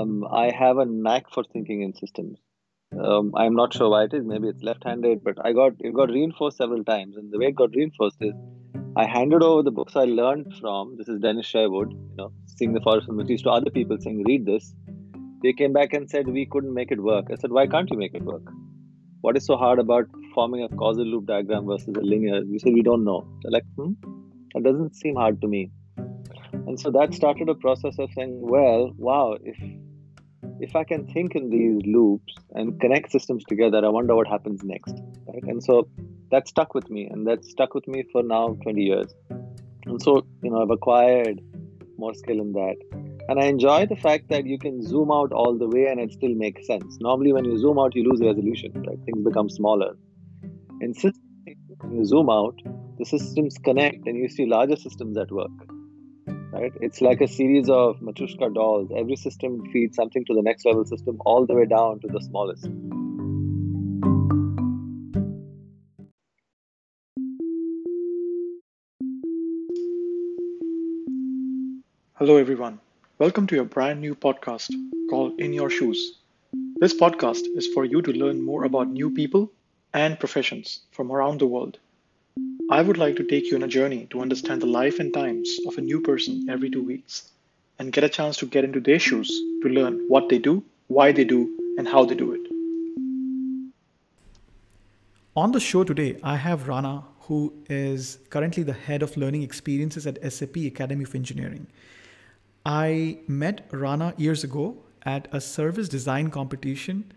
um, I have a knack for thinking in systems. Um, I'm not sure why it is. Maybe it's left-handed, but I got it got reinforced several times, and the way it got reinforced is I handed over the books I learned from. This is Dennis Sherwood, you know, seeing the forest from the trees to other people, saying, "Read this." They came back and said we couldn't make it work. I said, "Why can't you make it work? What is so hard about forming a causal loop diagram versus a linear?" We said we don't know. They're like, "Hmm, that doesn't seem hard to me." And so that started a process of saying, "Well, wow, if if I can think in these loops and connect systems together, I wonder what happens next. Right? And so that stuck with me, and that stuck with me for now 20 years. And so, you know, I've acquired more skill in that. And I enjoy the fact that you can zoom out all the way and it still makes sense. Normally, when you zoom out, you lose resolution, right? Things become smaller. In systems, when you zoom out, the systems connect and you see larger systems at work right? It's like a series of Matryoshka dolls. Every system feeds something to the next level system, all the way down to the smallest. Hello, everyone. Welcome to your brand new podcast called In Your Shoes. This podcast is for you to learn more about new people and professions from around the world I would like to take you on a journey to understand the life and times of a new person every two weeks and get a chance to get into their shoes to learn what they do, why they do, and how they do it. On the show today, I have Rana, who is currently the head of learning experiences at SAP Academy of Engineering. I met Rana years ago at a service design competition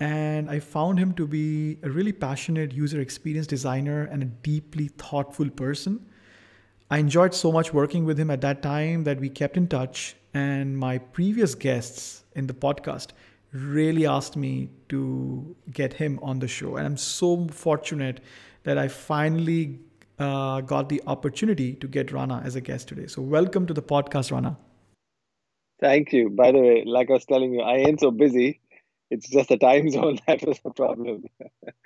and I found him to be a really passionate user experience designer and a deeply thoughtful person. I enjoyed so much working with him at that time that we kept in touch. And my previous guests in the podcast really asked me to get him on the show. And I'm so fortunate that I finally uh, got the opportunity to get Rana as a guest today. So, welcome to the podcast, Rana. Thank you. By the way, like I was telling you, I ain't so busy it's just the time zone that was the problem.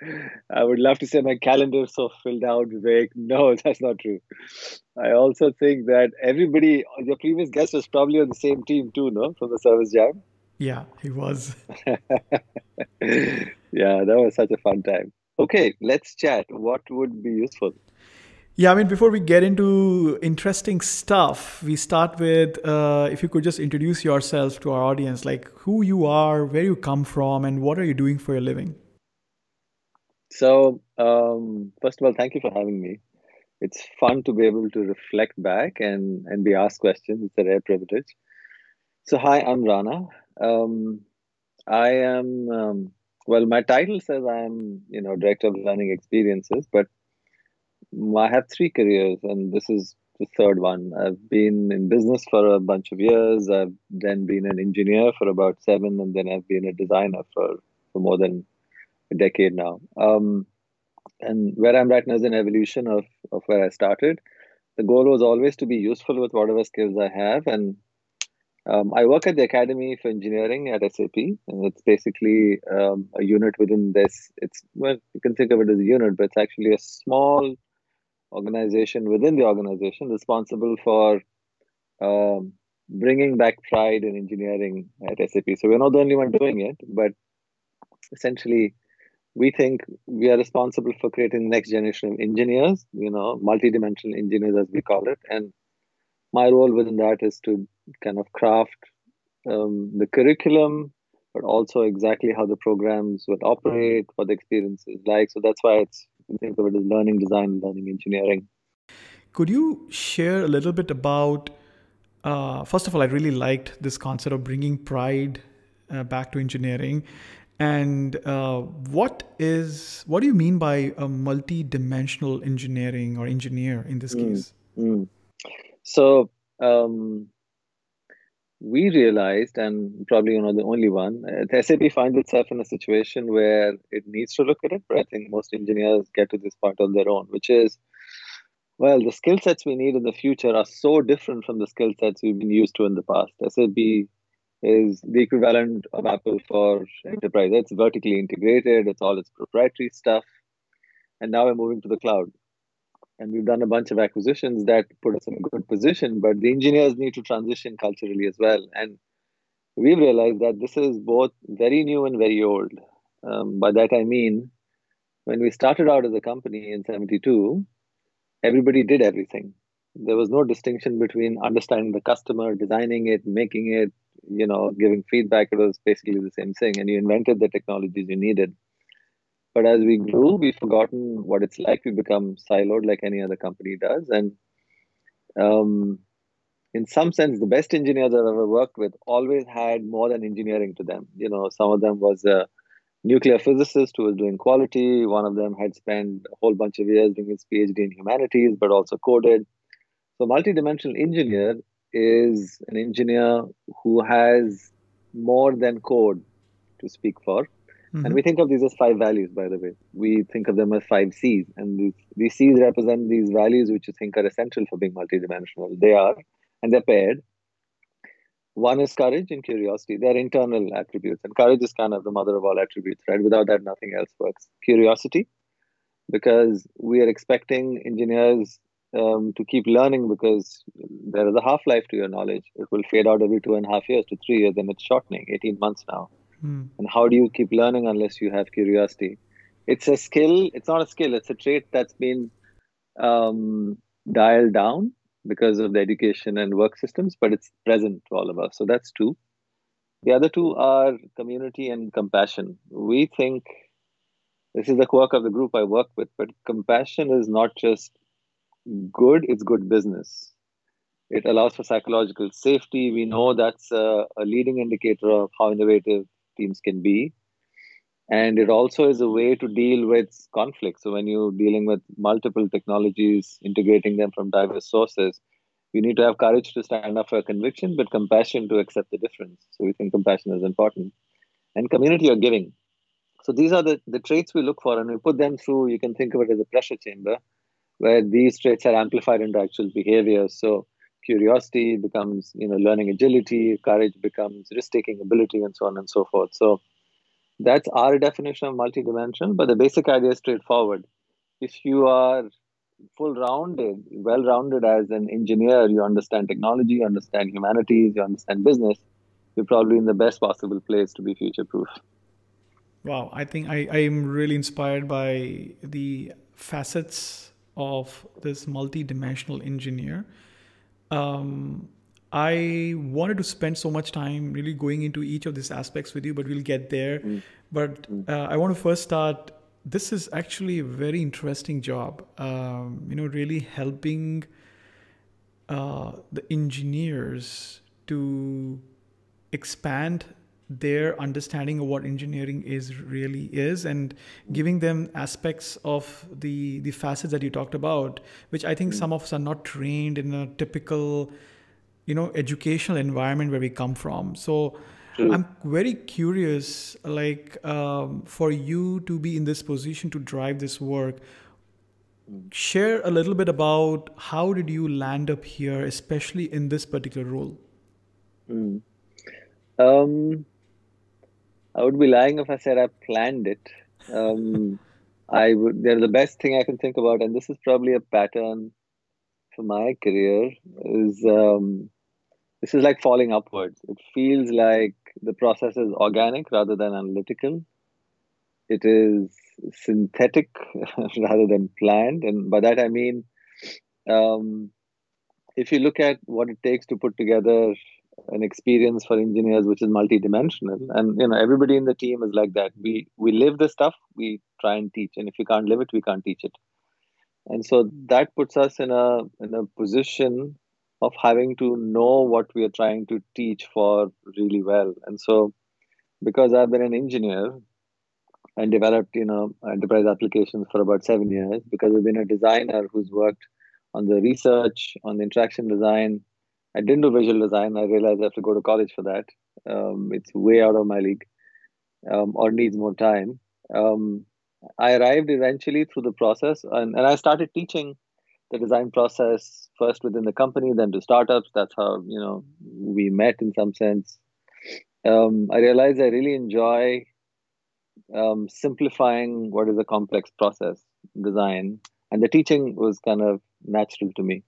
I would love to say my calendar is so filled out, Vivek. No, that's not true. I also think that everybody, your previous guest was probably on the same team too, no, from the Service Jam. Yeah, he was. yeah, that was such a fun time. Okay, let's chat. What would be useful? Yeah, I mean, before we get into interesting stuff, we start with uh, if you could just introduce yourself to our audience, like who you are, where you come from, and what are you doing for your living? So, um, first of all, thank you for having me. It's fun to be able to reflect back and, and be asked questions. It's a rare privilege. So, hi, I'm Rana. Um, I am, um, well, my title says I'm, you know, director of learning experiences, but I have three careers, and this is the third one. I've been in business for a bunch of years. I've then been an engineer for about seven, and then I've been a designer for, for more than a decade now. Um, and where I'm right now is an evolution of, of where I started. The goal was always to be useful with whatever skills I have. And um, I work at the Academy for Engineering at SAP, and it's basically um, a unit within this. It's well, you can think of it as a unit, but it's actually a small organization within the organization responsible for um, bringing back pride in engineering at SAP. So we're not the only one doing it, but essentially, we think we are responsible for creating next generation of engineers, you know, multidimensional engineers as we call it. And my role within that is to kind of craft um, the curriculum, but also exactly how the programs would operate, what the experience is like. So that's why it's you can think of it as learning design, learning engineering. Could you share a little bit about? Uh, first of all, I really liked this concept of bringing pride uh, back to engineering. And uh, what is what do you mean by a multi-dimensional engineering or engineer in this mm, case? Mm. So um, we realized, and probably you're not the only one, uh, SAP finds itself in a situation where it needs to look at it, but I think most engineers get to this point on their own, which is, well, the skill sets we need in the future are so different from the skill sets we've been used to in the past. SAP is the equivalent of Apple for enterprise. It's vertically integrated, it's all its proprietary stuff. And now we're moving to the cloud and we've done a bunch of acquisitions that put us in a good position but the engineers need to transition culturally as well and we've realized that this is both very new and very old. Um, by that I mean, when we started out as a company in 72, everybody did everything. There was no distinction between understanding the customer, designing it, making it, you know, giving feedback. It was basically the same thing. And you invented the technologies you needed. But as we grew, we've forgotten what it's like. We become siloed like any other company does. And um, in some sense, the best engineers I've ever worked with always had more than engineering to them. You know, some of them was a nuclear physicist who was doing quality. One of them had spent a whole bunch of years doing his PhD in humanities, but also coded. So, multidimensional engineer is an engineer who has more than code to speak for. Mm-hmm. And we think of these as five values, by the way. We think of them as five C's. And these, these C's represent these values which you think are essential for being multidimensional. They are, and they're paired. One is courage and curiosity. They're internal attributes. And courage is kind of the mother of all attributes, right? Without that, nothing else works. Curiosity, because we are expecting engineers um, to keep learning because there is a half life to your knowledge. It will fade out every two and a half years to three years, and it's shortening, 18 months now. Mm. And how do you keep learning unless you have curiosity? It's a skill. It's not a skill. It's a trait that's been um, dialed down because of the education and work systems, but it's present to all of us. So that's two. The other two are community and compassion. We think this is the quirk of the group I work with, but compassion is not just good, it's good business. It allows for psychological safety. We know that's a, a leading indicator of how innovative teams can be. And it also is a way to deal with conflict. So when you're dealing with multiple technologies, integrating them from diverse sources, you need to have courage to stand up for a conviction, but compassion to accept the difference. So we think compassion is important. And community or giving. So these are the, the traits we look for, and we put them through, you can think of it as a pressure chamber, where these traits are amplified into actual behavior. So curiosity becomes you know learning agility courage becomes risk-taking ability and so on and so forth. So that's our definition of multidimensional but the basic idea is straightforward. If you are full rounded well rounded as an engineer you understand technology you understand humanities you understand business you're probably in the best possible place to be future proof wow i think i i am really inspired by the facets of this multi-dimensional engineer um, I wanted to spend so much time really going into each of these aspects with you, but we'll get there. Mm. But mm. uh, I want to first start. This is actually a very interesting job. Um, you know, really helping uh, the engineers to expand their understanding of what engineering is really is and giving them aspects of the the facets that you talked about which i think mm. some of us are not trained in a typical you know educational environment where we come from so mm. i'm very curious like um, for you to be in this position to drive this work share a little bit about how did you land up here especially in this particular role mm. um, I would be lying if I said I planned it. Um, I would. They're the best thing I can think about, and this is probably a pattern for my career. Is um, this is like falling upwards. It feels like the process is organic rather than analytical. It is synthetic rather than planned, and by that I mean, um, if you look at what it takes to put together an experience for engineers which is multidimensional. And you know everybody in the team is like that. We we live the stuff we try and teach. And if we can't live it we can't teach it. And so that puts us in a in a position of having to know what we are trying to teach for really well. And so because i've been an engineer and developed you know enterprise applications for about 7 years because i've been a designer who's worked on the research on the interaction design I didn't do visual design. I realized I have to go to college for that. Um, it's way out of my league um, or needs more time. Um, I arrived eventually through the process and, and I started teaching the design process first within the company, then to startups. That's how, you know, we met in some sense. Um, I realized I really enjoy um, simplifying what is a complex process design. And the teaching was kind of natural to me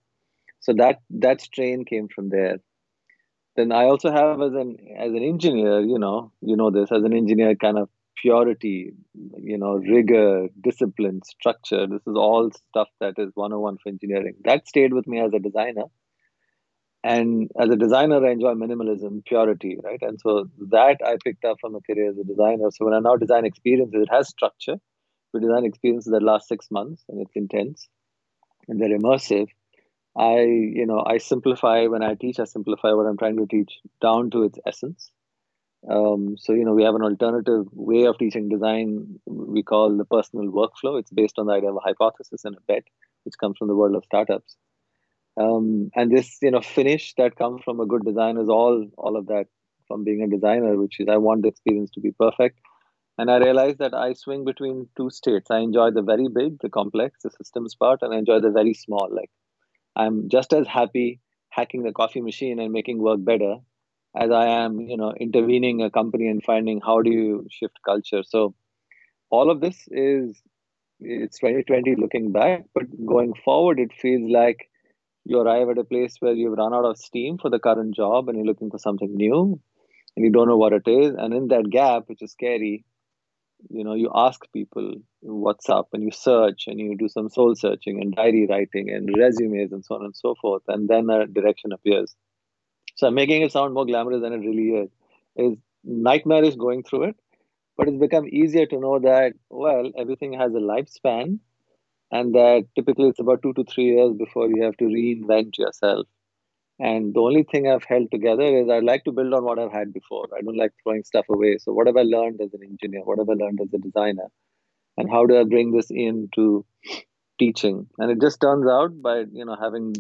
so that that strain came from there then I also have as an as an engineer, you know, you know this as an engineer, kind of purity, you know, rigor, discipline, structure. This is all stuff that is 101 for engineering. That stayed with me as a designer. And as a designer, I enjoy minimalism, purity, right? And so that I picked up from a career as a designer. So when I now design experiences, it has structure. We design experiences that last six months and it's intense and they're immersive. I, you know, I simplify when I teach, I simplify what I'm trying to teach down to its essence. Um, so, you know, we have an alternative way of teaching design we call the personal workflow. It's based on the idea of a hypothesis and a bet, which comes from the world of startups. Um, and this, you know, finish that comes from a good design is all all of that from being a designer, which is I want the experience to be perfect. And I realize that I swing between two states. I enjoy the very big, the complex, the systems part, and I enjoy the very small. Like I'm just as happy hacking the coffee machine and making work better as I am, you know, intervening a company and finding how do you shift culture. So all of this is it's 2020 looking back, but going forward, it feels like you arrive at a place where you've run out of steam for the current job and you're looking for something new and you don't know what it is. And in that gap, which is scary, you know, you ask people what's up and you search and you do some soul searching and diary writing and resumes and so on and so forth. And then a direction appears. So making it sound more glamorous than it really is. Is nightmarish going through it, but it's become easier to know that, well, everything has a lifespan and that typically it's about two to three years before you have to reinvent yourself. And the only thing I've held together is I like to build on what I've had before. I don't like throwing stuff away. So what have I learned as an engineer? What have I learned as a designer? And how do I bring this into teaching? And it just turns out by you know having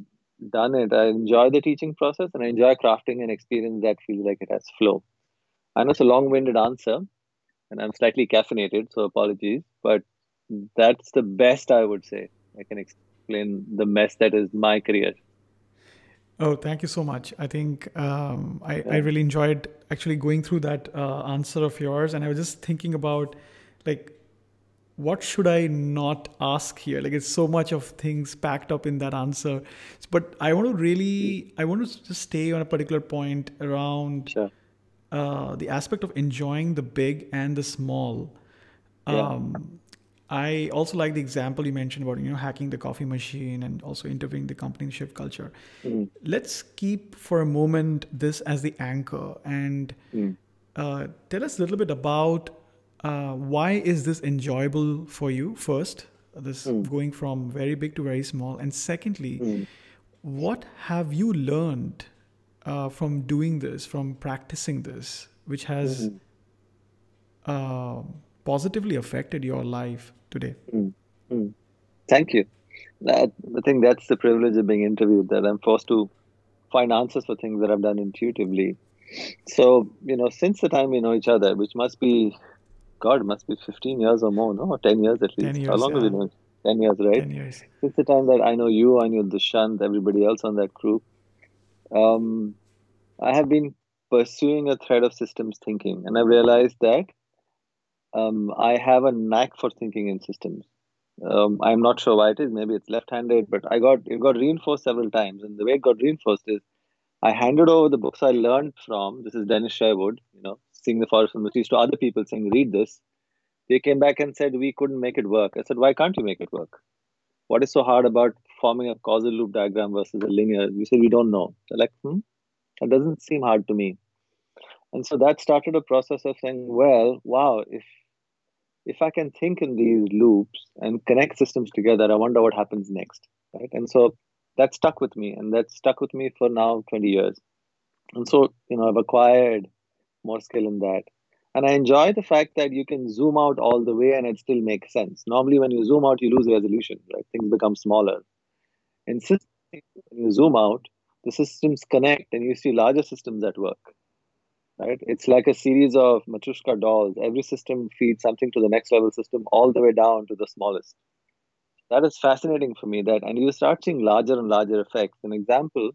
done it, I enjoy the teaching process and I enjoy crafting an experience that feels like it has flow. I know it's a long-winded answer, and I'm slightly caffeinated, so apologies. But that's the best I would say. I can explain the mess that is my career. Oh, thank you so much. I think um, I. I really enjoyed actually going through that uh, answer of yours. And I was just thinking about like, what should I not ask here? Like, it's so much of things packed up in that answer. But I want to really, I want to just stay on a particular point around sure. uh, the aspect of enjoying the big and the small. Um, yeah I also like the example you mentioned about you know hacking the coffee machine and also interviewing the company shift culture. Mm. Let's keep for a moment this as the anchor and mm. uh, tell us a little bit about uh, why is this enjoyable for you first, this mm. going from very big to very small, and secondly, mm. what have you learned uh, from doing this, from practicing this, which has mm-hmm. uh, positively affected your life today? Mm-hmm. Thank you. That, I think that's the privilege of being interviewed, that I'm forced to find answers for things that I've done intuitively. So, you know, since the time we know each other, which must be, God, must be 15 years or more, no? Or 10 years at least. Years, How long yeah. have we known? 10 years, right? 10 years. Since the time that I know you, I knew Dushyant, everybody else on that crew, um, I have been pursuing a thread of systems thinking. And I realized that um, I have a knack for thinking in systems. Um, I'm not sure why it is. Maybe it's left-handed, but I got it got reinforced several times. And the way it got reinforced is I handed over the books I learned from. This is Dennis Sherwood, you know, Seeing the Forest from the Trees to other people saying, "Read this." They came back and said we couldn't make it work. I said, "Why can't you make it work? What is so hard about forming a causal loop diagram versus a linear?" We said we don't know. They're like, "Hmm, that doesn't seem hard to me." And so that started a process of saying, "Well, wow, if if I can think in these loops and connect systems together, I wonder what happens next, right? And so that stuck with me, and that stuck with me for now 20 years. And so, you know, I've acquired more skill in that. And I enjoy the fact that you can zoom out all the way and it still makes sense. Normally, when you zoom out, you lose resolution, right? Things become smaller. In systems, when you zoom out, the systems connect and you see larger systems at work right? It's like a series of Matryoshka dolls. Every system feeds something to the next level system, all the way down to the smallest. That is fascinating for me. That and you start seeing larger and larger effects. An example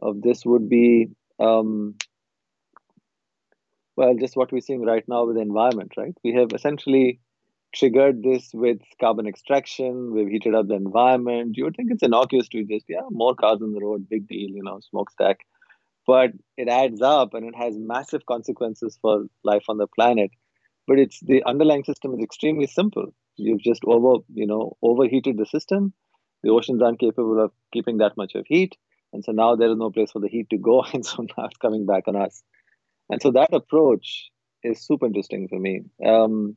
of this would be, um, well, just what we're seeing right now with the environment. Right? We have essentially triggered this with carbon extraction. We've heated up the environment. You would think it's innocuous to just yeah, more cars on the road, big deal, you know, smokestack but it adds up and it has massive consequences for life on the planet. But it's the underlying system is extremely simple. You've just over, you know, overheated the system. The oceans aren't capable of keeping that much of heat. And so now there is no place for the heat to go. And so now it's coming back on us. And so that approach is super interesting for me. Um,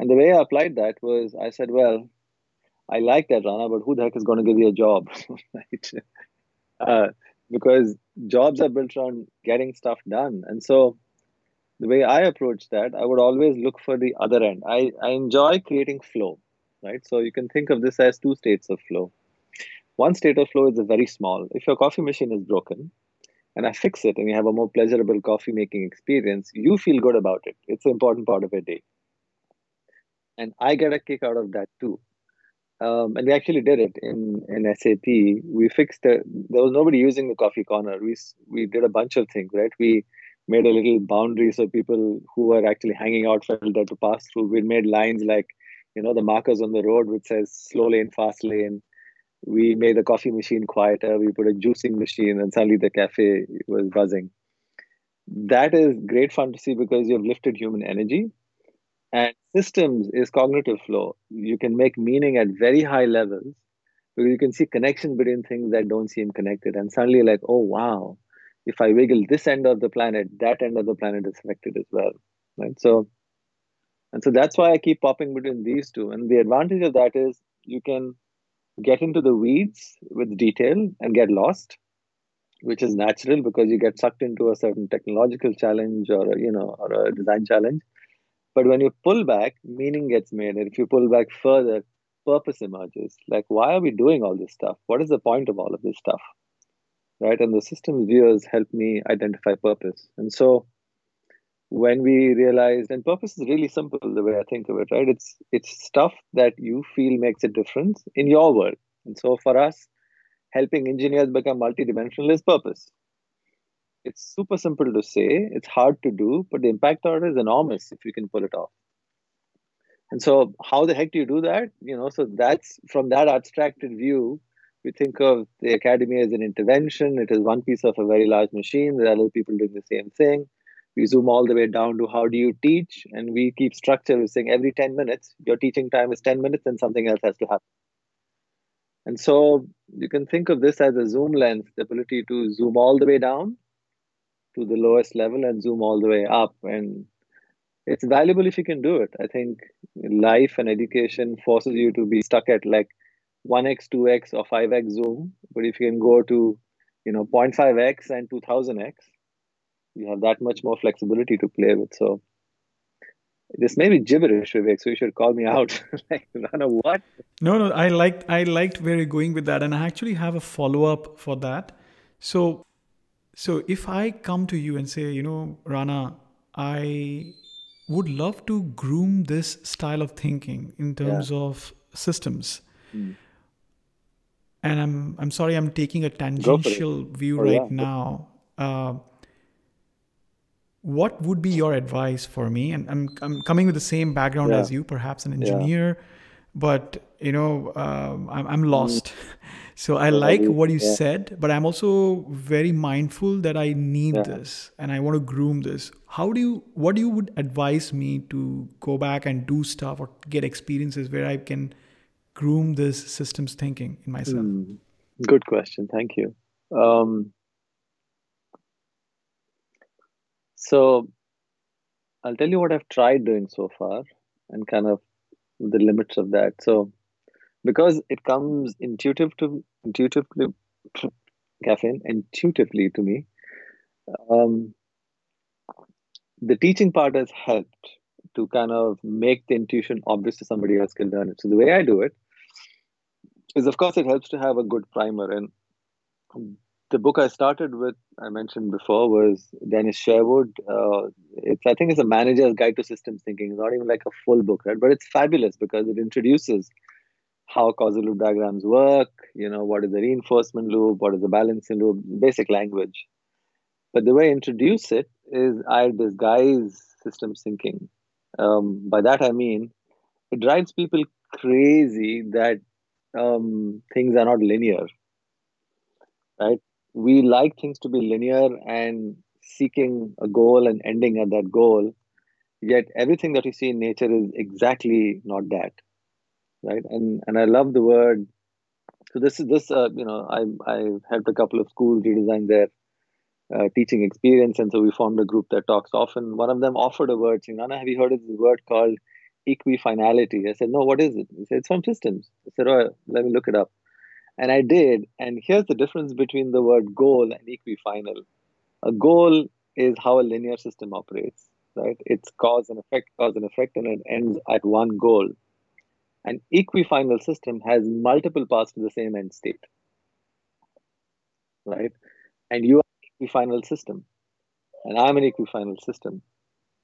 and the way I applied that was I said, well, I like that, Rana, but who the heck is going to give you a job? right? Uh, because jobs are built around getting stuff done. And so the way I approach that, I would always look for the other end. I, I enjoy creating flow, right? So you can think of this as two states of flow. One state of flow is a very small. If your coffee machine is broken and I fix it and you have a more pleasurable coffee making experience, you feel good about it. It's an important part of your day. And I get a kick out of that too. Um, and we actually did it in, in SAP. We fixed it. There was nobody using the coffee corner. We we did a bunch of things, right? We made a little boundary so people who were actually hanging out felt there to pass through. We made lines like, you know, the markers on the road which says slow lane, fast lane. We made the coffee machine quieter. We put a juicing machine, and suddenly the cafe was buzzing. That is great fun to see because you've lifted human energy and systems is cognitive flow. You can make meaning at very high levels because you can see connection between things that don't seem connected. And suddenly, like, oh, wow, if I wiggle this end of the planet, that end of the planet is affected as well. Right. So, and so that's why I keep popping between these two. And the advantage of that is you can get into the weeds with detail and get lost, which is natural because you get sucked into a certain technological challenge or a, you know or a design challenge but when you pull back, meaning gets made. And if you pull back further, purpose emerges. Like, why are we doing all this stuff? What is the point of all of this stuff? Right. And the systems viewers help me identify purpose. And so when we realized, and purpose is really simple the way I think of it, right? It's it's stuff that you feel makes a difference in your world. And so for us, helping engineers become multidimensional is purpose it's super simple to say it's hard to do but the impact on it is enormous if you can pull it off. And so how the heck do you do that? You know so that's from that abstracted view we think of the academy as an intervention. It is one piece of a very large machine. There are other people doing the same thing. We zoom all the way down to how do you teach and we keep structure. With saying every 10 minutes your teaching time is 10 minutes and something else has to happen. And so you can think of this as a zoom lens the ability to zoom all the way down to the lowest level and zoom all the way up. And it's valuable if you can do it. I think life and education forces you to be stuck at like 1x, 2x, or 5x zoom. But if you can go to, you know, 0.5x and 2000x, you have that much more flexibility to play with. So this may be gibberish, Vivek. So you should call me out. like, Rana, what? No, no. I liked I liked where you're going with that, and I actually have a follow up for that. So so if I come to you and say, you know, Rana, I would love to groom this style of thinking in terms yeah. of systems. Mm. And I'm I'm sorry I'm taking a tangential view oh, right yeah. now. Uh, what would be your advice for me? And I'm I'm coming with the same background yeah. as you, perhaps an engineer, but you know um, I'm I'm lost. Mm. So I like what you yeah. said, but I'm also very mindful that I need yeah. this and I want to groom this. How do you, what do you would advise me to go back and do stuff or get experiences where I can groom this systems thinking in myself? Mm, good question. Thank you. Um, so I'll tell you what I've tried doing so far and kind of the limits of that. So because it comes intuitive to intuitively caffeine intuitively to me um, the teaching part has helped to kind of make the intuition obvious to somebody else can learn it. So the way i do it is of course it helps to have a good primer. And the book i started with i mentioned before was dennis sherwood. Uh, it's i think it's a manager's guide to systems thinking. It's not even like a full book right? But it's fabulous because it introduces how causal loop diagrams work, you know, what is the reinforcement loop, what is the balancing loop, basic language. But the way I introduce it is I disguise systems thinking. Um, by that I mean it drives people crazy that um, things are not linear, right? we like things to be linear and seeking a goal and ending at that goal. Yet everything that we see in nature is exactly not that, right? And and I love the word. So this is this. Uh, you know, I I helped a couple of schools redesign their uh, teaching experience, and so we formed a group that talks often. One of them offered a word, saying, "Nana, have you heard of this word called equifinality?" I said, "No, what is it?" He said, "It's from systems." I said, "Oh, let me look it up." And I did. And here's the difference between the word goal and equifinal. A goal is how a linear system operates, right? It's cause and effect, cause and effect, and it ends at one goal. An equifinal system has multiple paths to the same end state, right? And you are an equifinal system, and I'm an equifinal system.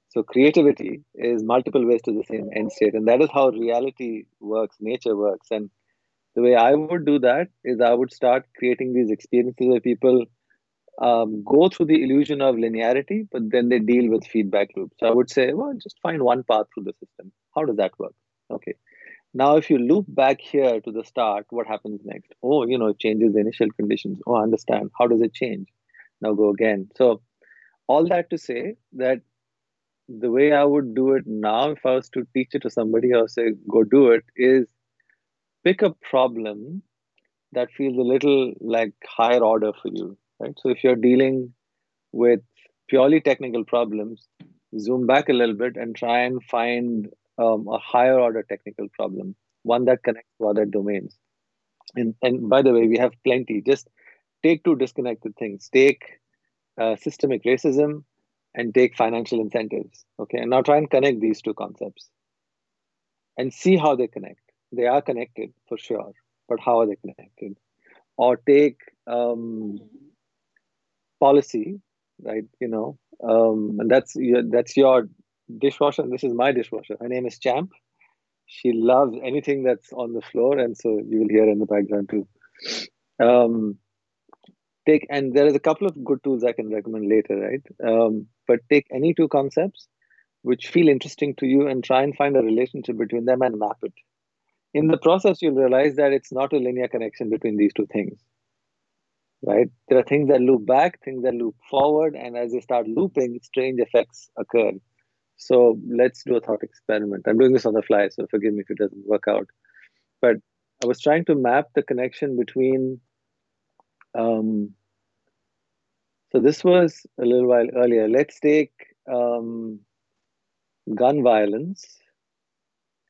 So creativity is multiple ways to the same end state, and that is how reality works, nature works, and the way I would do that is I would start creating these experiences where people um, go through the illusion of linearity, but then they deal with feedback loops. So I would say, well, just find one path through the system. How does that work? Okay. Now, if you loop back here to the start, what happens next? Oh, you know, changes the initial conditions. Oh, I understand. How does it change? Now go again. So, all that to say that the way I would do it now, if I was to teach it to somebody or say, go do it, is pick a problem that feels a little like higher order for you, right? So if you're dealing with purely technical problems, zoom back a little bit and try and find um, a higher order technical problem, one that connects to other domains. And, and by the way, we have plenty. Just take two disconnected things. Take uh, systemic racism and take financial incentives. Okay, and now try and connect these two concepts and see how they connect they are connected for sure, but how are they connected? Or take um, policy, right? You know, um, and that's that's your dishwasher, this is my dishwasher. Her name is Champ. She loves anything that's on the floor, and so you will hear in the background too. Um, take and there is a couple of good tools I can recommend later, right? Um, but take any two concepts which feel interesting to you and try and find a relationship between them and map it in the process, you'll realize that it's not a linear connection between these two things. Right? There are things that loop back, things that loop forward, and as they start looping, strange effects occur. So let's do a thought experiment. I'm doing this on the fly, so forgive me if it doesn't work out. But I was trying to map the connection between. Um, so this was a little while earlier. Let's take um, gun violence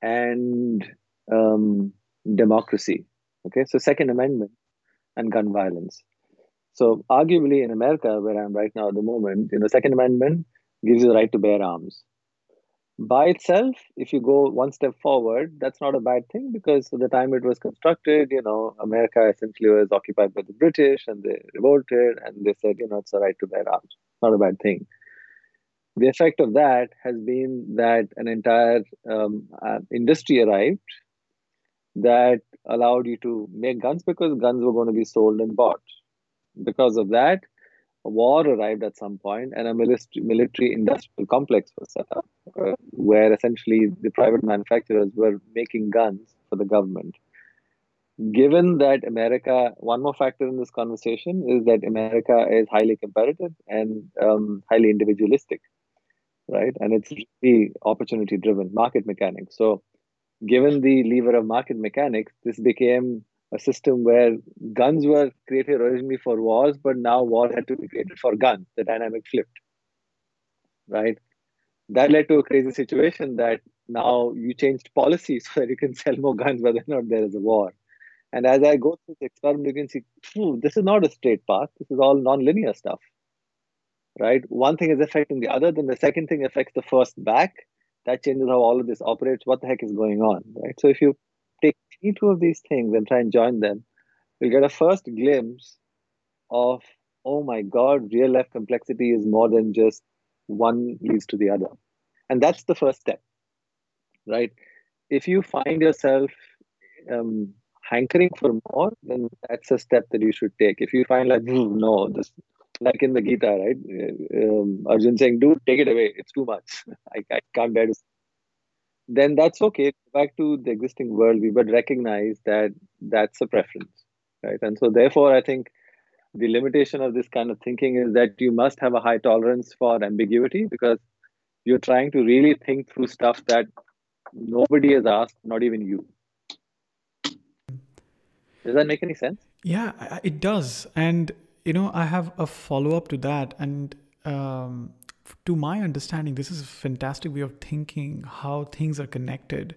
and um, democracy. Okay, so Second Amendment and gun violence. So arguably in America, where I'm right now at the moment, you know, Second Amendment gives you the right to bear arms. By itself, if you go one step forward, that's not a bad thing because at the time it was constructed, you know, America essentially was occupied by the British and they revolted and they said, you know, it's a right to bear arms. Not a bad thing the effect of that has been that an entire um, uh, industry arrived that allowed you to make guns because guns were going to be sold and bought. Because of that, war arrived at some point and a military industrial complex was set up uh, where essentially the private manufacturers were making guns for the government. Given that America, one more factor in this conversation is that America is highly competitive and um, highly individualistic, right? And it's really opportunity driven market mechanics. So given the lever of market mechanics, this became a system where guns were created originally for wars, but now war had to be created for guns. The dynamic flipped, right? That led to a crazy situation that now you changed policies so that you can sell more guns whether or not there is a war. And as I go through the experiment, you can see, this is not a straight path. This is all non-linear stuff, right? One thing is affecting the other, then the second thing affects the first back, that changes how all of this operates. What the heck is going on, right? So if you take any two of these things and try and join them, you'll get a first glimpse of, oh my God, real life complexity is more than just one leads to the other. And that's the first step, right? If you find yourself um, hankering for more, then that's a step that you should take. If you find like, no, this like in the Gita, right? Um, Arjun saying, dude, take it away. It's too much. I, I can't bear to. Then that's okay. Back to the existing world, we would recognize that that's a preference, right? And so, therefore, I think the limitation of this kind of thinking is that you must have a high tolerance for ambiguity because you're trying to really think through stuff that nobody has asked, not even you. Does that make any sense? Yeah, it does. And, you know, I have a follow up to that. And um, to my understanding, this is a fantastic way of thinking how things are connected.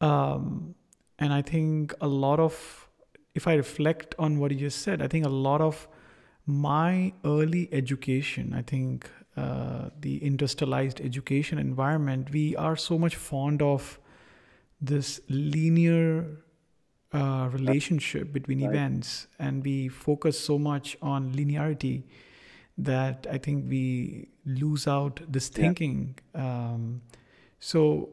Um, and I think a lot of, if I reflect on what you just said, I think a lot of my early education, I think uh, the industrialized education environment, we are so much fond of this linear uh, relationship between right. events and we focus so much on linearity that I think we lose out this thinking. Yeah. Um, so,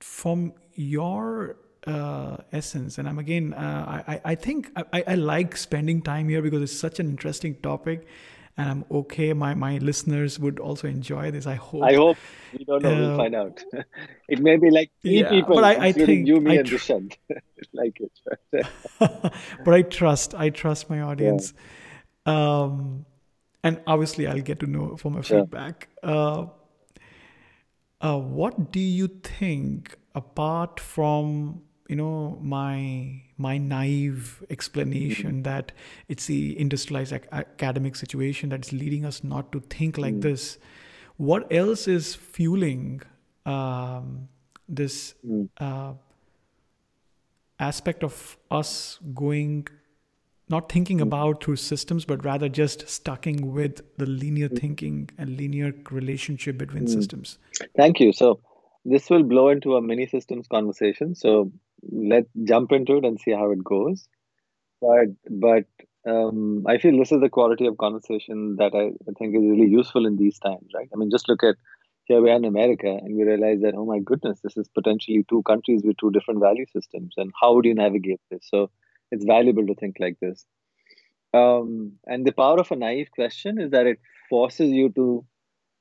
from your uh, essence, and I'm again, uh, I, I think I, I like spending time here because it's such an interesting topic and I'm okay. My my listeners would also enjoy this. I hope. I hope. We don't know. Uh, we'll find out. it may be like three yeah, people, but I, I think you, me, I tr- and like it. but I trust. I trust my audience. Yeah. Um, and obviously, I'll get to know from my feedback. Uh, uh, what do you think, apart from you know my my naive explanation mm-hmm. that it's the industrialized ac- academic situation that's leading us not to think like mm. this what else is fueling um, this mm. uh, aspect of us going not thinking mm. about through systems but rather just stucking with the linear mm. thinking and linear relationship between mm. systems thank you so this will blow into a mini systems conversation so let's jump into it and see how it goes. But but um, I feel this is the quality of conversation that I, I think is really useful in these times, right? I mean, just look at here we are in America and we realize that, oh my goodness, this is potentially two countries with two different value systems. And how would you navigate this? So it's valuable to think like this. Um, and the power of a naive question is that it forces you to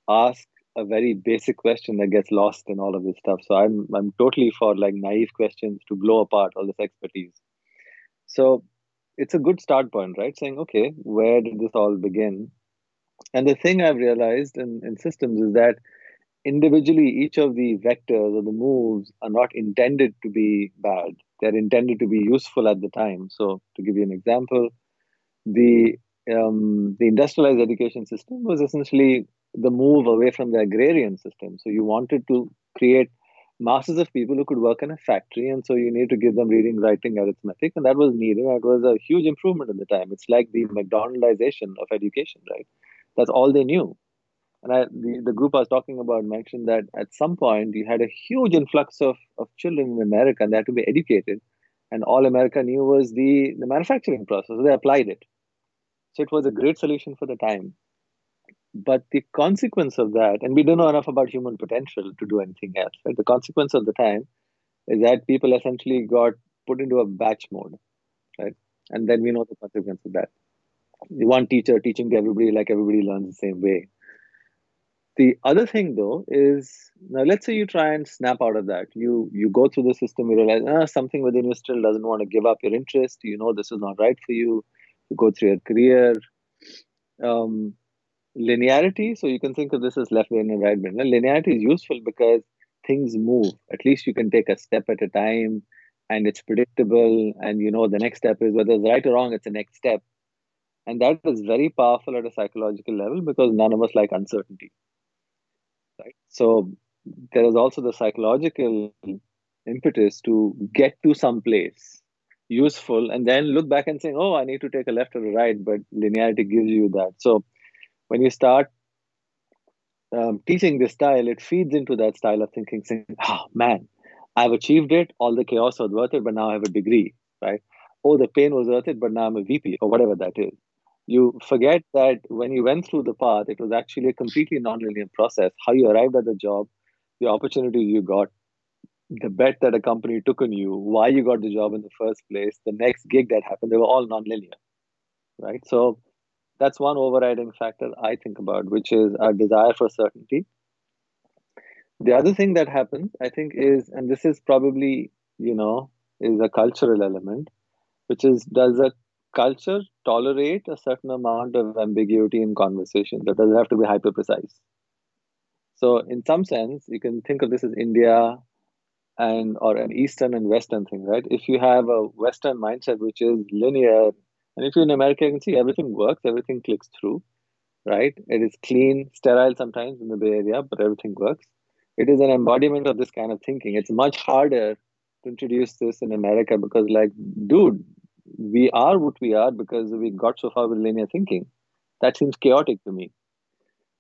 ask a very basic question that gets lost in all of this stuff. So I'm I'm totally for like naive questions to blow apart all this expertise. So it's a good start point, right? Saying, okay, where did this all begin? And the thing I've realized in, in systems is that individually each of the vectors or the moves are not intended to be bad. They're intended to be useful at the time. So to give you an example, the um, the industrialized education system was essentially the move away from the agrarian system. So you wanted to create masses of people who could work in a factory, and so you need to give them reading, writing, arithmetic, and that was needed. That was a huge improvement at the time. It's like the McDonaldization of education, right? That's all they knew. And I, the, the group I was talking about mentioned that at some point you had a huge influx of, of children in America and they had to be educated. And all America knew was the, the manufacturing process. They applied it. So it was a great solution for the time. But the consequence of that, and we don't know enough about human potential to do anything else, right? The consequence of the time is that people essentially got put into a batch mode, right? And then we know the consequence of that. The one teacher teaching to everybody like everybody learns the same way. The other thing though is now let's say you try and snap out of that. You you go through the system, you realize ah, something within you still doesn't want to give up your interest. You know this is not right for you. You go through your career. Um, linearity so you can think of this as left brain and right brain linearity is useful because things move at least you can take a step at a time and it's predictable and you know the next step is whether it's right or wrong it's the next step and that is very powerful at a psychological level because none of us like uncertainty right so there is also the psychological impetus to get to some place useful and then look back and say oh i need to take a left or a right but linearity gives you that so when you start um, teaching this style, it feeds into that style of thinking, saying, oh man, I've achieved it, all the chaos was worth it, but now I have a degree, right? Oh, the pain was worth it, but now I'm a VP, or whatever that is. You forget that when you went through the path, it was actually a completely nonlinear process. How you arrived at the job, the opportunities you got, the bet that a company took on you, why you got the job in the first place, the next gig that happened, they were all nonlinear, right? So that's one overriding factor I think about, which is our desire for certainty. The other thing that happens, I think, is, and this is probably, you know, is a cultural element, which is does a culture tolerate a certain amount of ambiguity in conversation that doesn't have to be hyper precise. So, in some sense, you can think of this as India and or an Eastern and Western thing, right? If you have a Western mindset which is linear, and if you're in America, you can see everything works, everything clicks through, right? It is clean, sterile sometimes in the Bay Area, but everything works. It is an embodiment of this kind of thinking. It's much harder to introduce this in America because, like, dude, we are what we are because we got so far with linear thinking. That seems chaotic to me.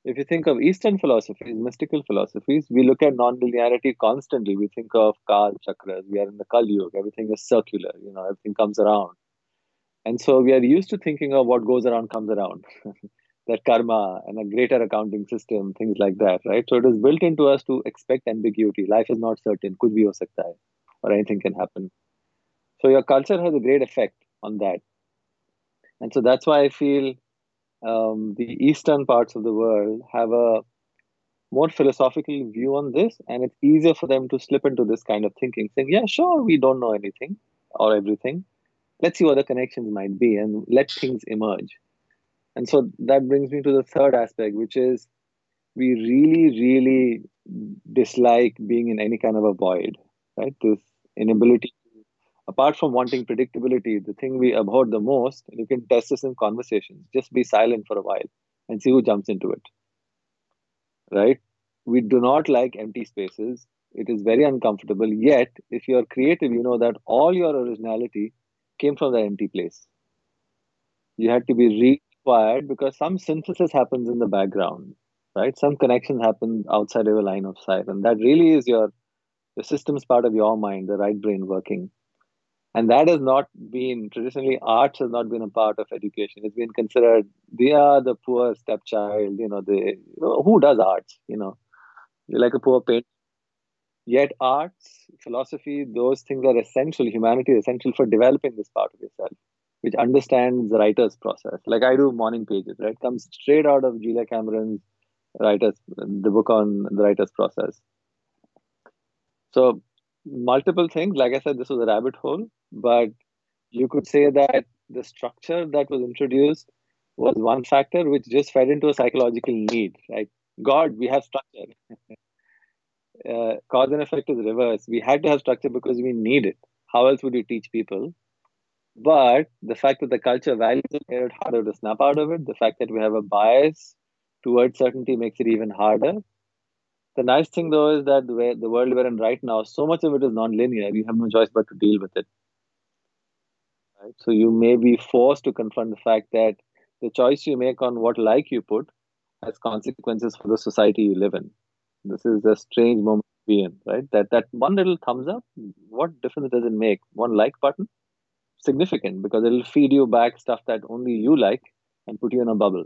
If you think of Eastern philosophies, mystical philosophies, we look at non-linearity constantly. We think of Kal chakras. We are in the Kali Yuga. Everything is circular. You know, everything comes around. And so we are used to thinking of what goes around comes around. that karma and a greater accounting system, things like that, right? So it is built into us to expect ambiguity. Life is not certain, could be or anything can happen. So your culture has a great effect on that. And so that's why I feel um, the eastern parts of the world have a more philosophical view on this, and it's easier for them to slip into this kind of thinking, saying, "Yeah, sure, we don't know anything or everything. Let's see what the connections might be, and let things emerge." And so that brings me to the third aspect, which is we really, really dislike being in any kind of a void, right? This inability apart from wanting predictability, the thing we abhor the most, and you can test this in conversations, just be silent for a while and see who jumps into it. Right? We do not like empty spaces. It is very uncomfortable. Yet, if you're creative, you know that all your originality came from that empty place. You had to be required because some synthesis happens in the background, right? Some connection happens outside of your line of sight. And that really is your the systems part of your mind, the right brain working and that has not been traditionally arts has not been a part of education. It's been considered they are the poor stepchild you know you know, who does arts you know? You're like a poor painter yet arts philosophy those things are essential humanity is essential for developing this part of yourself which understands the writer's process. Like i do morning pages right? Comes straight out of julia cameron's writers the book on the writer's process. So multiple things. Like i said this was a rabbit hole but you could say that the structure that was introduced was one factor which just fed into a psychological need Like, god we have structure. Uh, cause and effect is reverse. We had to have structure because we need it. How else would you teach people? But the fact that the culture values it made it harder to snap out of it. The fact that we have a bias towards certainty makes it even harder the nice thing though is that the way the world we're in right now so much of it is non-linear you have no choice but to deal with it Right? So you may be forced to confront the fact that the choice you make on what like you put has consequences for the society you live in. This is a strange moment to be in, right? That that one little thumbs up, what difference does it make? One like button, significant because it'll feed you back stuff that only you like and put you in a bubble,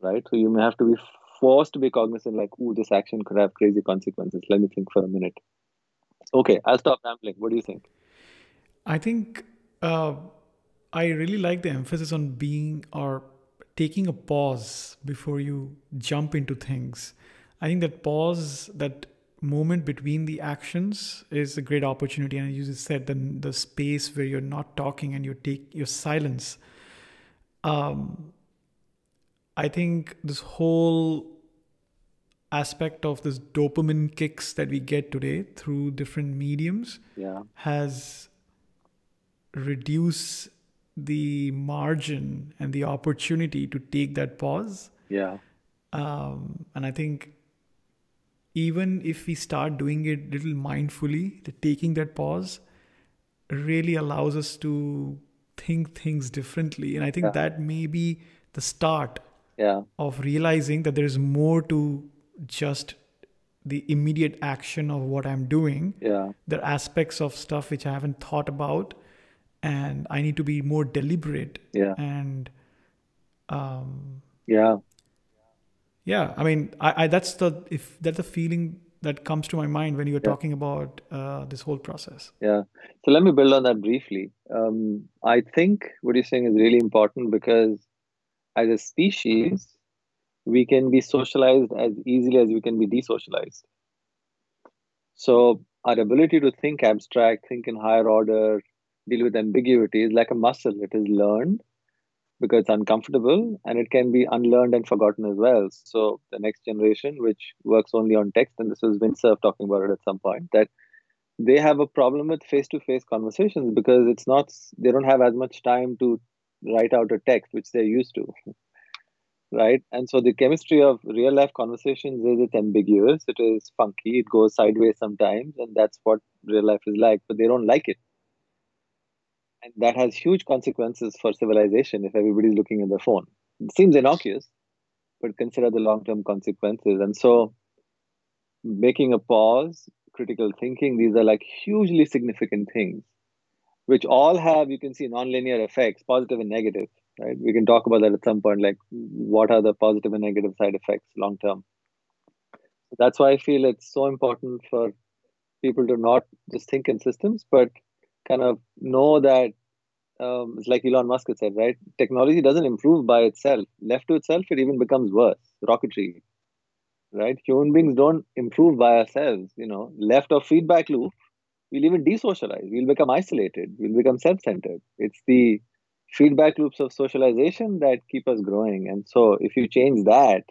right? So you may have to be forced to be cognizant, like, "Ooh, this action could have crazy consequences." Let me think for a minute. Okay, I'll stop rambling. What do you think? I think uh, I really like the emphasis on being or taking a pause before you jump into things. I think that pause, that moment between the actions is a great opportunity. And you just said the, the space where you're not talking and you take your silence. Um, I think this whole aspect of this dopamine kicks that we get today through different mediums yeah. has reduce the margin and the opportunity to take that pause. Yeah. Um, and I think even if we start doing it little mindfully, the taking that pause really allows us to think things differently. And I think yeah. that may be the start yeah. of realizing that there is more to just the immediate action of what I'm doing. Yeah. There are aspects of stuff which I haven't thought about and I need to be more deliberate. Yeah. And um, yeah, yeah. I mean, I, I that's the if that's the feeling that comes to my mind when you're yeah. talking about uh, this whole process. Yeah. So let me build on that briefly. Um, I think what you're saying is really important because as a species, we can be socialized as easily as we can be desocialized. So our ability to think abstract, think in higher order, deal with ambiguity is like a muscle. It is learned because it's uncomfortable and it can be unlearned and forgotten as well. So the next generation, which works only on text, and this was Vint Cerf talking about it at some point, that they have a problem with face-to-face conversations because it's not they don't have as much time to write out a text which they're used to right? And so the chemistry of real life conversations is it's ambiguous it is funky it goes sideways sometimes and that's what real life is like but they don't like it. And that has huge consequences for civilization if everybody's looking at their phone. It seems innocuous but consider the long term consequences. And so making a pause critical thinking, these are like hugely significant things, which all have, you can see, nonlinear effects, positive and negative, right? We can talk about that at some point, like what are the positive and negative side effects long term. That's why I feel it's so important for people to not just think in systems, but kind of know that um, it's like Elon Musk said, right? Technology doesn't improve by itself. Left to itself, it even becomes worse. Rocketry, right? Human beings don't improve by ourselves. You know, left of feedback loop, we'll even desocialize. We'll become isolated. We'll become self-centered. It's the feedback loops of socialization that keep us growing. And so, if you change that,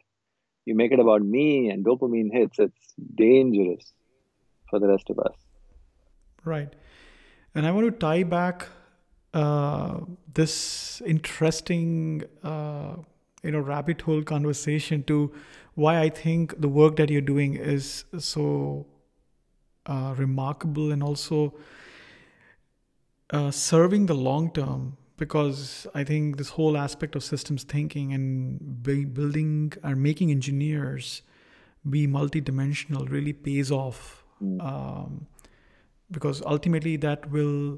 you make it about me and dopamine hits. It's dangerous for the rest of us. Right. And I want to tie back uh, this interesting, uh, you know, rabbit hole conversation to why I think the work that you're doing is so uh, remarkable and also uh, serving the long term because I think this whole aspect of systems thinking and building or making engineers be multidimensional really pays off mm. um, because ultimately that will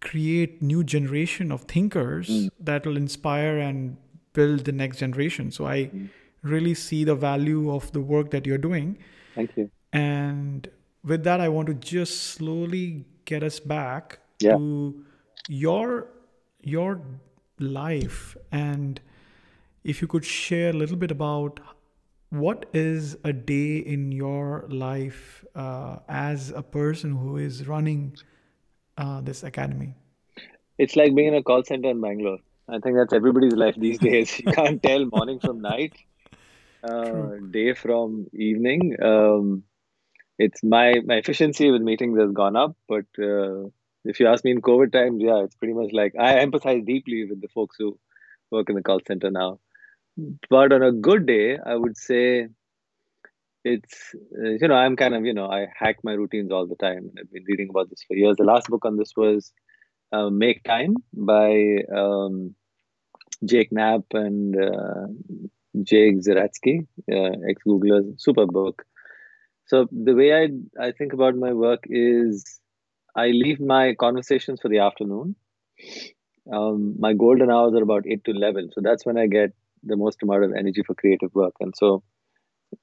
create new generation of thinkers mm. that will inspire and build the next generation so i mm really see the value of the work that you're doing. Thank you. And with that, I want to just slowly get us back yeah. to your your life. And if you could share a little bit about what is a day in your life uh, as a person who is running uh, this academy? It's like being in a call center in bangalore. I think that's everybody's life these days. You can't tell morning from night. Uh, day from evening. Um, it's my my efficiency with meetings has gone up, but uh, if you ask me in COVID times, yeah, it's pretty much like I empathize deeply with the folks who work in the call center now. But on a good day, I would say it's uh, you know I'm kind of you know I hack my routines all the time. And I've been reading about this for years. The last book on this was uh, Make Time by um, Jake Knapp and uh, Jake Zeratsky, uh, ex Googler, super book. So the way I I think about my work is I leave my conversations for the afternoon. Um, my golden hours are about eight to eleven, so that's when I get the most amount of energy for creative work. And so,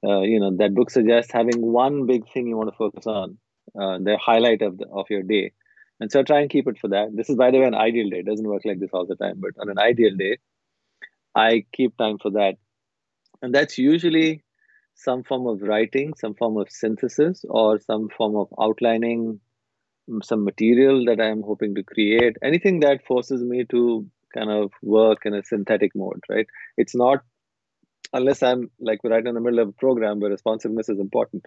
uh, you know, that book suggests having one big thing you want to focus on, uh, the highlight of the, of your day. And so I try and keep it for that. This is, by the way, an ideal day. It doesn't work like this all the time, but on an ideal day, I keep time for that. And that's usually some form of writing, some form of synthesis, or some form of outlining mm, some material that I'm hoping to create. Anything that forces me to kind of work in a synthetic mode, right? It's not unless I'm like right in the middle of a program where responsiveness is important,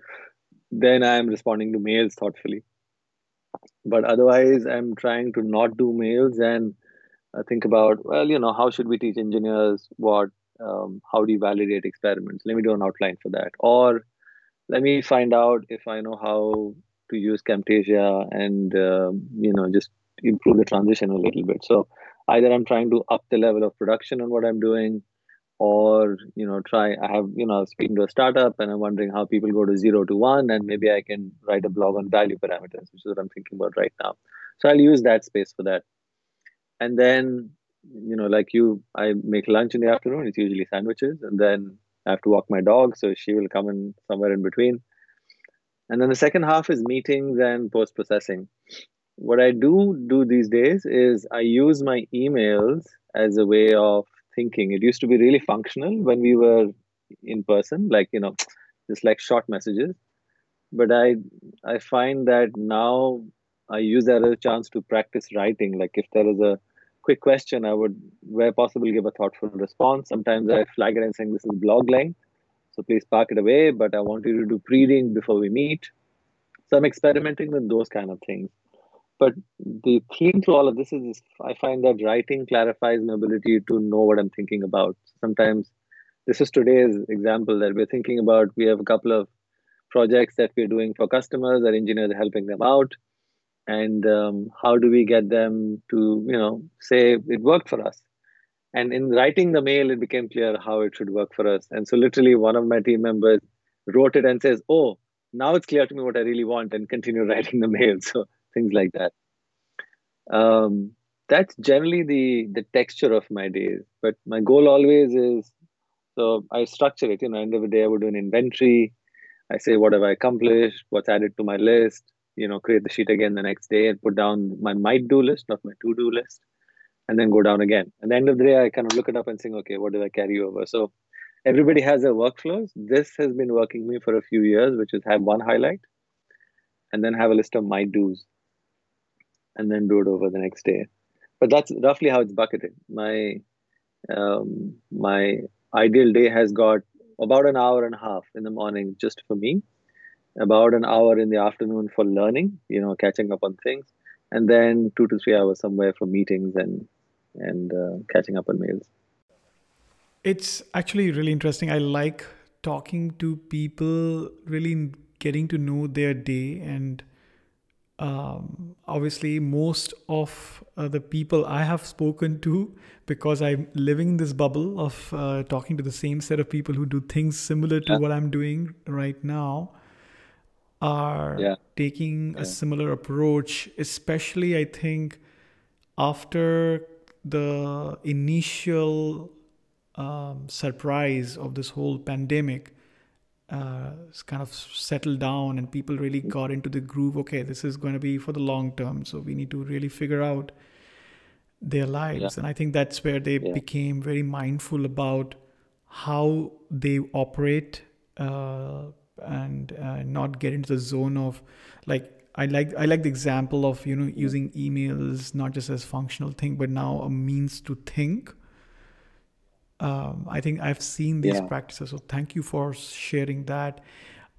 then I'm responding to mails thoughtfully. But otherwise, I'm trying to not do mails and uh, think about, well, you know, how should we teach engineers what um, how do you validate experiments? Let me do an outline for that. Or let me find out if i know how to use camtasia and uh, you know just improve the transition a little bit. So either i'm trying to up the level of production on what i'm doing or you know try i have you know speaking to a startup and i'm wondering how people go to zero to one and maybe i can write a blog on value parameters which is what i'm thinking about right now. So i'll use that space for that. And then you know, like you, I make lunch in the afternoon. It's usually sandwiches, and then I have to walk my dog, so she will come in somewhere in between. And then the second half is meetings and post processing. What I do do these days is I use my emails as a way of thinking. It used to be really functional when we were in person, like you know, just like short messages. But I I find that now I use that as a chance to practice writing. Like if there is a quick question, I would, where possible, give a thoughtful response. Sometimes I flag it and saying this is blog length, so please park it away. But I want you to do pre-reading before we meet. So I'm experimenting with those kind of things. But the theme to all of this is, I find that writing clarifies my ability to know what I'm thinking about. Sometimes this is today's example that we're thinking about. We have a couple of projects that we're doing for customers. Our engineers are helping them out, and um, how do we get them to you know say it worked for us? And in writing the mail, it became clear how it should work for us. And so, literally, one of my team members wrote it and says, "Oh, now it's clear to me what I really want," and continue writing the mail. So things like that. Um, that's generally the the texture of my days. But my goal always is so I structure it. You know, end of the day, I would do an inventory. I say what have I accomplished, what's added to my list. You know, create the sheet again the next day and put down my might do list, not my to do list, and then go down again. At the end of the day, I kind of look it up and think, okay, what did I carry over? So everybody has their workflows. This has been working me for a few years, which is have one highlight and then have a list of might do's and then do it over the next day. But that's roughly how it's bucketed. My um, my ideal day has got about an hour and a half in the morning just for me, about an hour in the afternoon for learning, you know, catching up on things, and then two to three hours somewhere for meetings and and uh, catching up on mails. It's actually really interesting. I like talking to people, really getting to know their day and um, obviously most of uh, the people i have spoken to because i'm living in this bubble of uh, talking to the same set of people who do things similar to yeah. what i'm doing right now are yeah. taking yeah. a similar approach especially i think after the initial um, surprise of this whole pandemic uh, kind of settled down and people really got into the groove okay this is going to be for the long term so we need to really figure out their lives yeah. and i think that's where they yeah. became very mindful about how they operate uh, and uh, not get into the zone of like i like i like the example of you know using emails not just as functional thing but now a means to think um, I think I've seen these yeah. practices. So thank you for sharing that.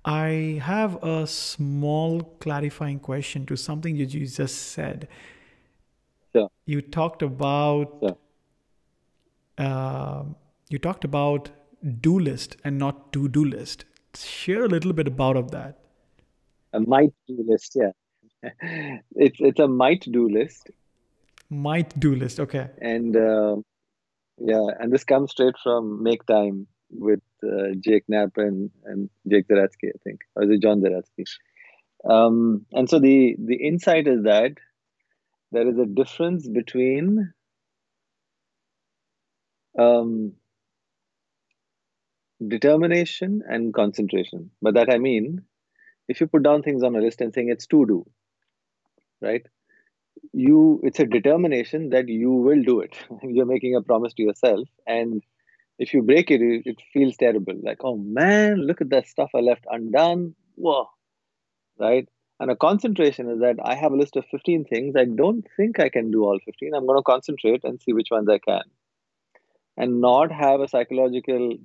I have a small clarifying question to something that you just said. Yeah. You talked about yeah. uh, you talked about do list and not to do list. Share a little bit about of that. A might do list, yeah. it's it's a might do list. Might do list, okay. And uh, yeah, and this comes straight from Make Time with uh, Jake Knapp and, and Jake Zeratsky, I think, or is it John Zeratsky? Um, and so the the insight is that there is a difference between um, determination and concentration. By that I mean, if you put down things on a list and saying it's to do, right? you it's a determination that you will do it. You're making a promise to yourself and if you break it, it, it feels terrible. Like oh man look at that stuff i left undone. Whoa right? And a concentration is that i have a list of 15 things. I don't think i can do all 15 i'm going to concentrate and see which ones i can. And not have a psychological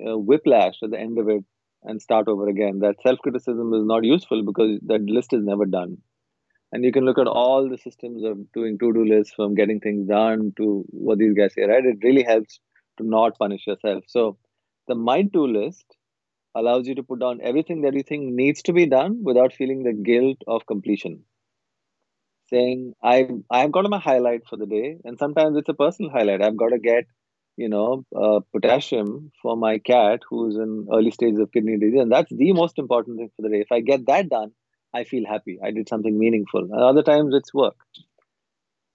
uh, whiplash at the end of it and start over again. That self criticism is not useful because that list is never done. And you can look at all the systems of doing to-do lists from getting things done to what these guys say right? It really helps to not punish yourself. So the might do list allows you to put down everything that you think needs to be done without feeling the guilt of completion. Saying i've i've got my highlight for the day and sometimes it's a personal highlight. I've got to get you know uh, potassium for my cat who's in early stages of kidney disease and that's the most important thing for the day if i get that done I feel happy. I did something meaningful. And other times it's work.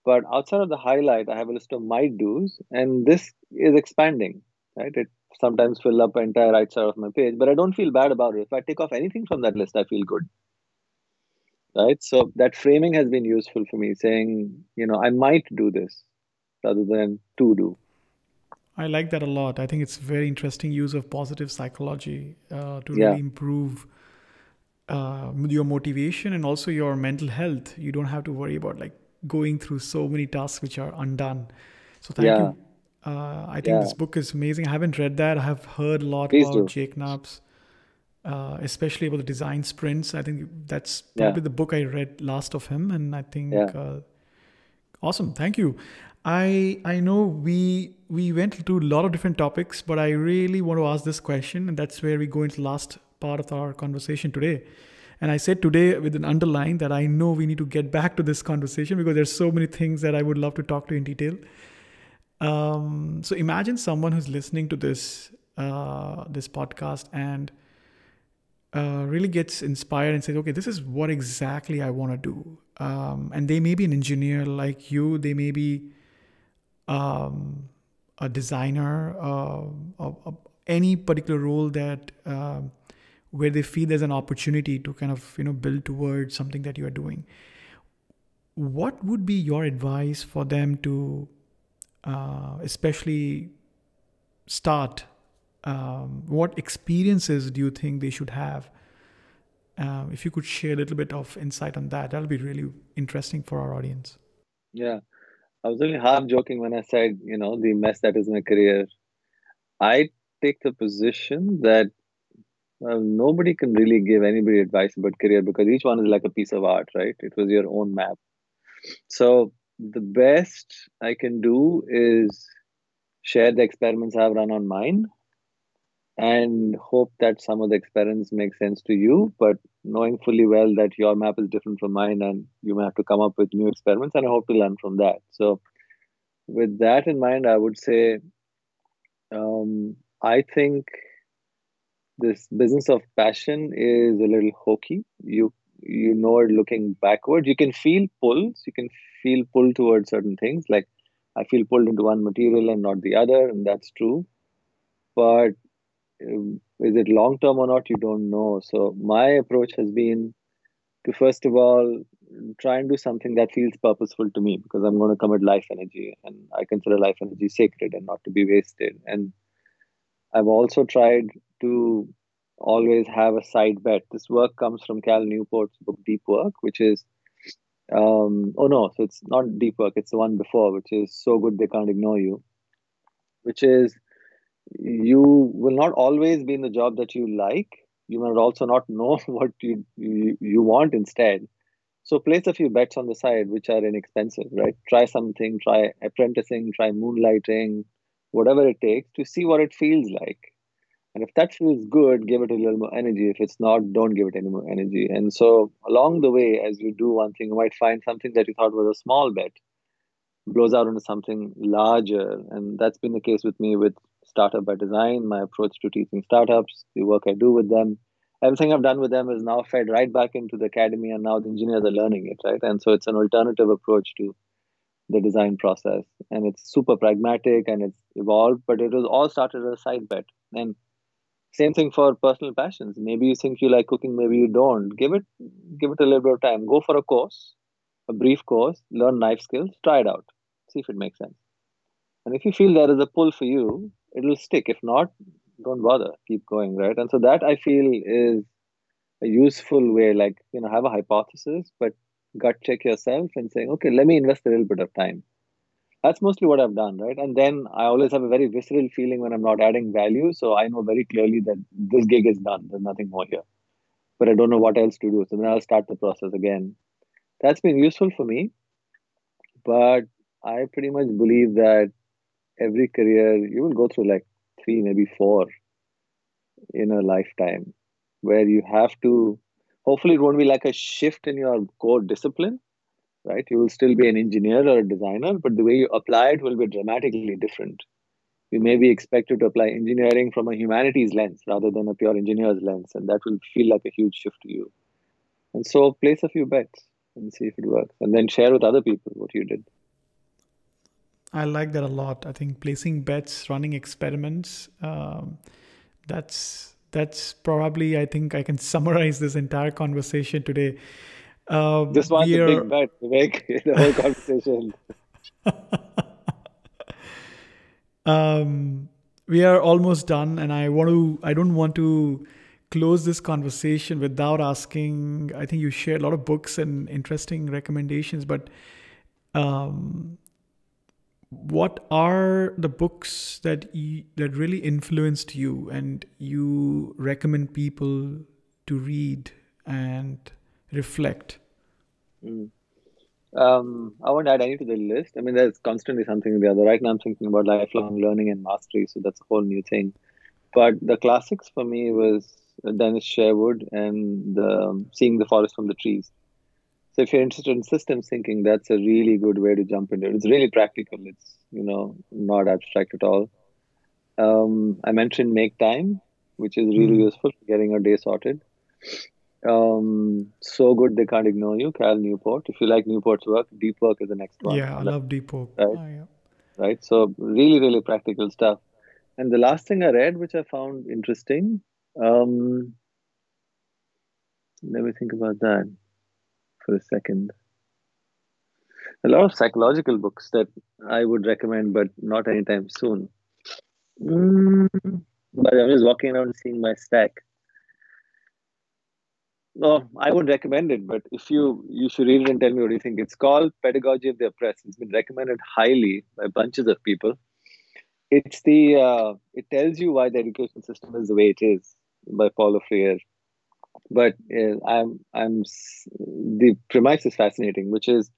But outside of the highlight, I have a list of might do's, and this is expanding. Right? It sometimes fill up entire right side of my page, but I don't feel bad about it. If I take off anything from that list, I feel good. Right? So that framing has been useful for me, saying, you know, I might do this rather than to do. I like that a lot. I think it's very interesting use of positive psychology uh, to yeah. really improve uh, your motivation and also your mental health. You don't have to worry about like going through so many tasks which are undone. So thank Yeah. you. Uh, I think Yeah. this book is amazing. I haven't read that. I have heard a lot Please about do. Jake Knapp's, uh, especially about the design sprints. I think that's probably the book I read last of him, and I think uh, awesome. Thank you. I I know we we went to a lot of different topics, but I really want to ask this question, and that's where we go into the last part of our conversation today. And I said today with an underline that I know we need to get back to this conversation because there's so many things that I would love to talk to in detail. Um, so imagine someone who's listening to this uh, this podcast and uh, really gets inspired and says, "Okay, this is what exactly I want to do." Um, and they may be an engineer like you. They may be um, a designer, uh, any particular role that um, where they feel there's an opportunity to kind of you know build towards something that you are doing. What would be your advice for them to, uh, especially, start? Um, what experiences do you think they should have? Um, if you could share a little bit of insight on that, that'll be really interesting for our audience. Yeah. I was only half joking when I said, you know, the mess that is my career. I take the position that well, nobody can really give anybody advice about career because each one is like a piece of art, right? It was your own map. So the best I can do is share the experiments I've run on mine and hope that some of the experiments make sense to you, but knowing fully well that your map is different from mine and you may have to come up with new experiments, and I hope to learn from that. So, with that in mind, I would say um, I think this business of passion is a little hokey. You you know it looking backward. You can feel pulls. You can feel pulled towards certain things. Like I feel pulled into one material and not the other, and that's true. But is it long term or not? You don't know. So my approach has been to first of all try and do something that feels purposeful to me because I'm going to commit life energy, and I consider life energy sacred and not to be wasted. And I've also tried to always have a side bet. This work comes from Cal Newport's book Deep Work, which is um, oh no, so it's not Deep Work, it's the one before, which is So Good They Can't Ignore You, which is you will not always be in the job that you like. You might also not know what you, you, you want instead. So place a few bets on the side which are inexpensive, right? Try something, try apprenticing, try moonlighting, whatever it takes to see what it feels like. And if that feels good, give it a little more energy. If it's not, don't give it any more energy. And so along the way, as you do one thing, you might find something that you thought was a small bet blows out into something larger. And that's been the case with me with Startup by Design, my approach to teaching startups, the work I do with them. Everything I've done with them is now fed right back into the academy, and now the engineers are learning it, right? And so it's an alternative approach to the design process. And it's super pragmatic and it's evolved, but it was all started as a side bet. And same thing for personal passions. Maybe you think you like cooking, maybe you don't. Give it give it a little bit of time. Go for a course, a brief course, learn knife skills, try it out. See if it makes sense. And if you feel there is a pull for you, it'll stick. If not, don't bother. Keep going, right? And so that I feel is a useful way, like, you know, have a hypothesis, but gut check yourself and saying, okay, let me invest a little bit of time. That's mostly what I've done, right? And then I always have a very visceral feeling when I'm not adding value. So I know very clearly that this gig is done. There's nothing more here. But I don't know what else to do. So then I'll start the process again. That's been useful for me. But I pretty much believe that every career you will go through like three, maybe four in a lifetime where you have to hopefully it won't be like a shift in your core discipline right? You will still be an engineer or a designer but the way you apply it will be dramatically different. You may be expected to apply engineering from a humanities lens rather than a pure engineer's lens and that will feel like a huge shift to you. And so place a few bets and see if it works and then share with other people what you did I like that a lot. I think placing bets, running experiments, um, that's that's probably I think I can summarize this entire conversation today. Um, this one's we a are- big bet Vivek, the whole conversation um, we are almost done, and I want to. I don't want to close this conversation without asking. I think you shared a lot of books and interesting recommendations, but um, what are the books that you, that really influenced you and you recommend people to read and reflect? Mm. Um, I won't add any to the list. I mean, there's constantly something or the other. Right now, I'm thinking about lifelong learning and mastery, so that's a whole new thing. But the classics for me was Dennis Sherwood and the, um, Seeing the Forest from the Trees. So if you're interested in systems thinking, that's a really good way to jump into it. It's really practical. It's you know not abstract at all. Um, I mentioned Make Time, which is really mm. useful for getting your day sorted. Um, so good they can't ignore you, Cal Newport. If you like Newport's work, Deep Work is the next one. Yeah, I love Deep Work. Right? Oh, yeah. right. So really, really practical stuff. And the last thing I read, which I found interesting, um, let me think about that for a second. A lot of psychological books that I would recommend, but not anytime soon. Mm, but I'm just walking around seeing my stack. No, I wouldn't recommend it, but if you you should read it and tell me what you think. It's called Pedagogy of the Oppressed. It's been recommended highly by bunches of people. It's the uh, it tells you why the education system is the way it is by Paulo Freire. But uh, I'm I'm the premise is fascinating, which is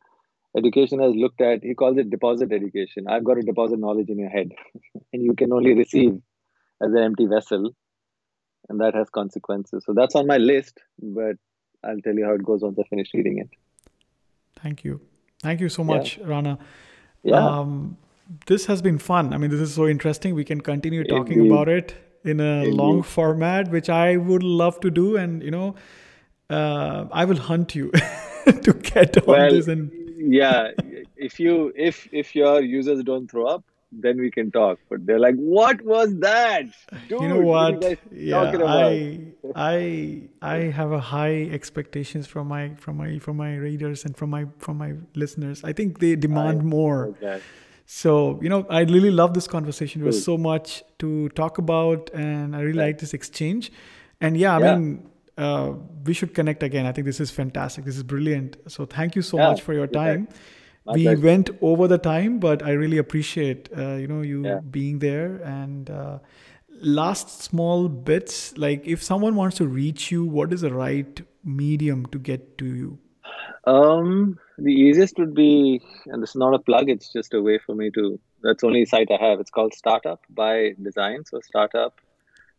education has looked at. He calls it deposit education. I've got to deposit knowledge in your head, and you can only receive as an empty vessel and that has consequences. So that's on my list, but I'll tell you how it goes once I finish reading it. Thank you. Thank you so much, yeah. Rana. Yeah. Um, this has been fun. I mean, this is so interesting. We can continue talking Indeed. about it in a Indeed. long format, which I would love to do. And, you know, uh, I will hunt you to get on well, this. And yeah, if you if if your users don't throw up, then we can talk. But they're like, what was that? Dude, you know what? what yeah, I I I have a high expectations from my from my from my readers and from my from my listeners. I think they demand I, more. Okay. So, you know, I really love this conversation. Was so much to talk about and I really like this exchange. And yeah, I yeah. mean, uh, we should connect again. I think this is fantastic. This is brilliant. So thank you so yeah, much for your time. We pleasure. went over the time, but I really appreciate uh, you know you being there. And uh, last small bits, like if someone wants to reach you, what is the right medium to get to you? Um, the easiest would be, and this is not a plug; it's just a way for me to. That's only site I have. It's called Startup by Design. So Startup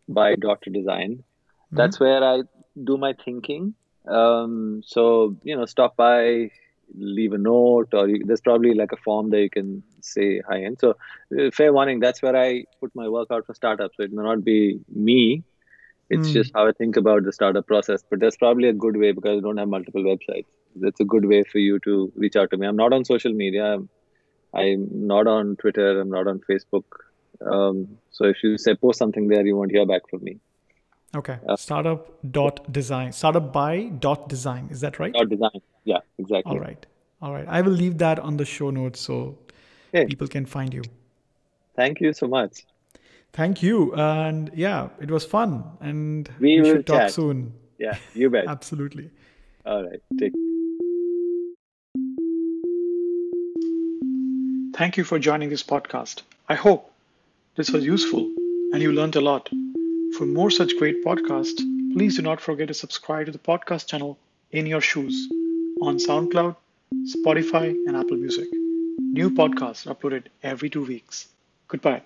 by Doctor Design. Mm-hmm. That's where I do my thinking. Um, so you know, stop by, leave a note or you, there's probably like a form that you can say hi in so uh, fair warning that's where i put my work out for startups so it may not be me it's mm. just how i think about the startup process but that's probably a good way because i don't have multiple websites that's a good way for you to reach out to me i'm not on social media i'm, I'm not on twitter i'm not on facebook um, so if you say post something there you won't hear back from me Okay. Uh, startup dot design. Startup by dot design. Is that right? Dot design. Yeah, exactly. All right. All right. I will leave that on the show notes so hey. people can find you. Thank you so much. Thank you. And yeah, it was fun. And we, we should talk chat. soon. Yeah, you bet. Absolutely. All right. Take Thank you for joining this podcast. I hope this was useful and you learned a lot. For more such great podcasts, please do not forget to subscribe to the podcast channel In Your Shoes on SoundCloud, Spotify, and Apple Music. New podcasts uploaded every two weeks. Goodbye.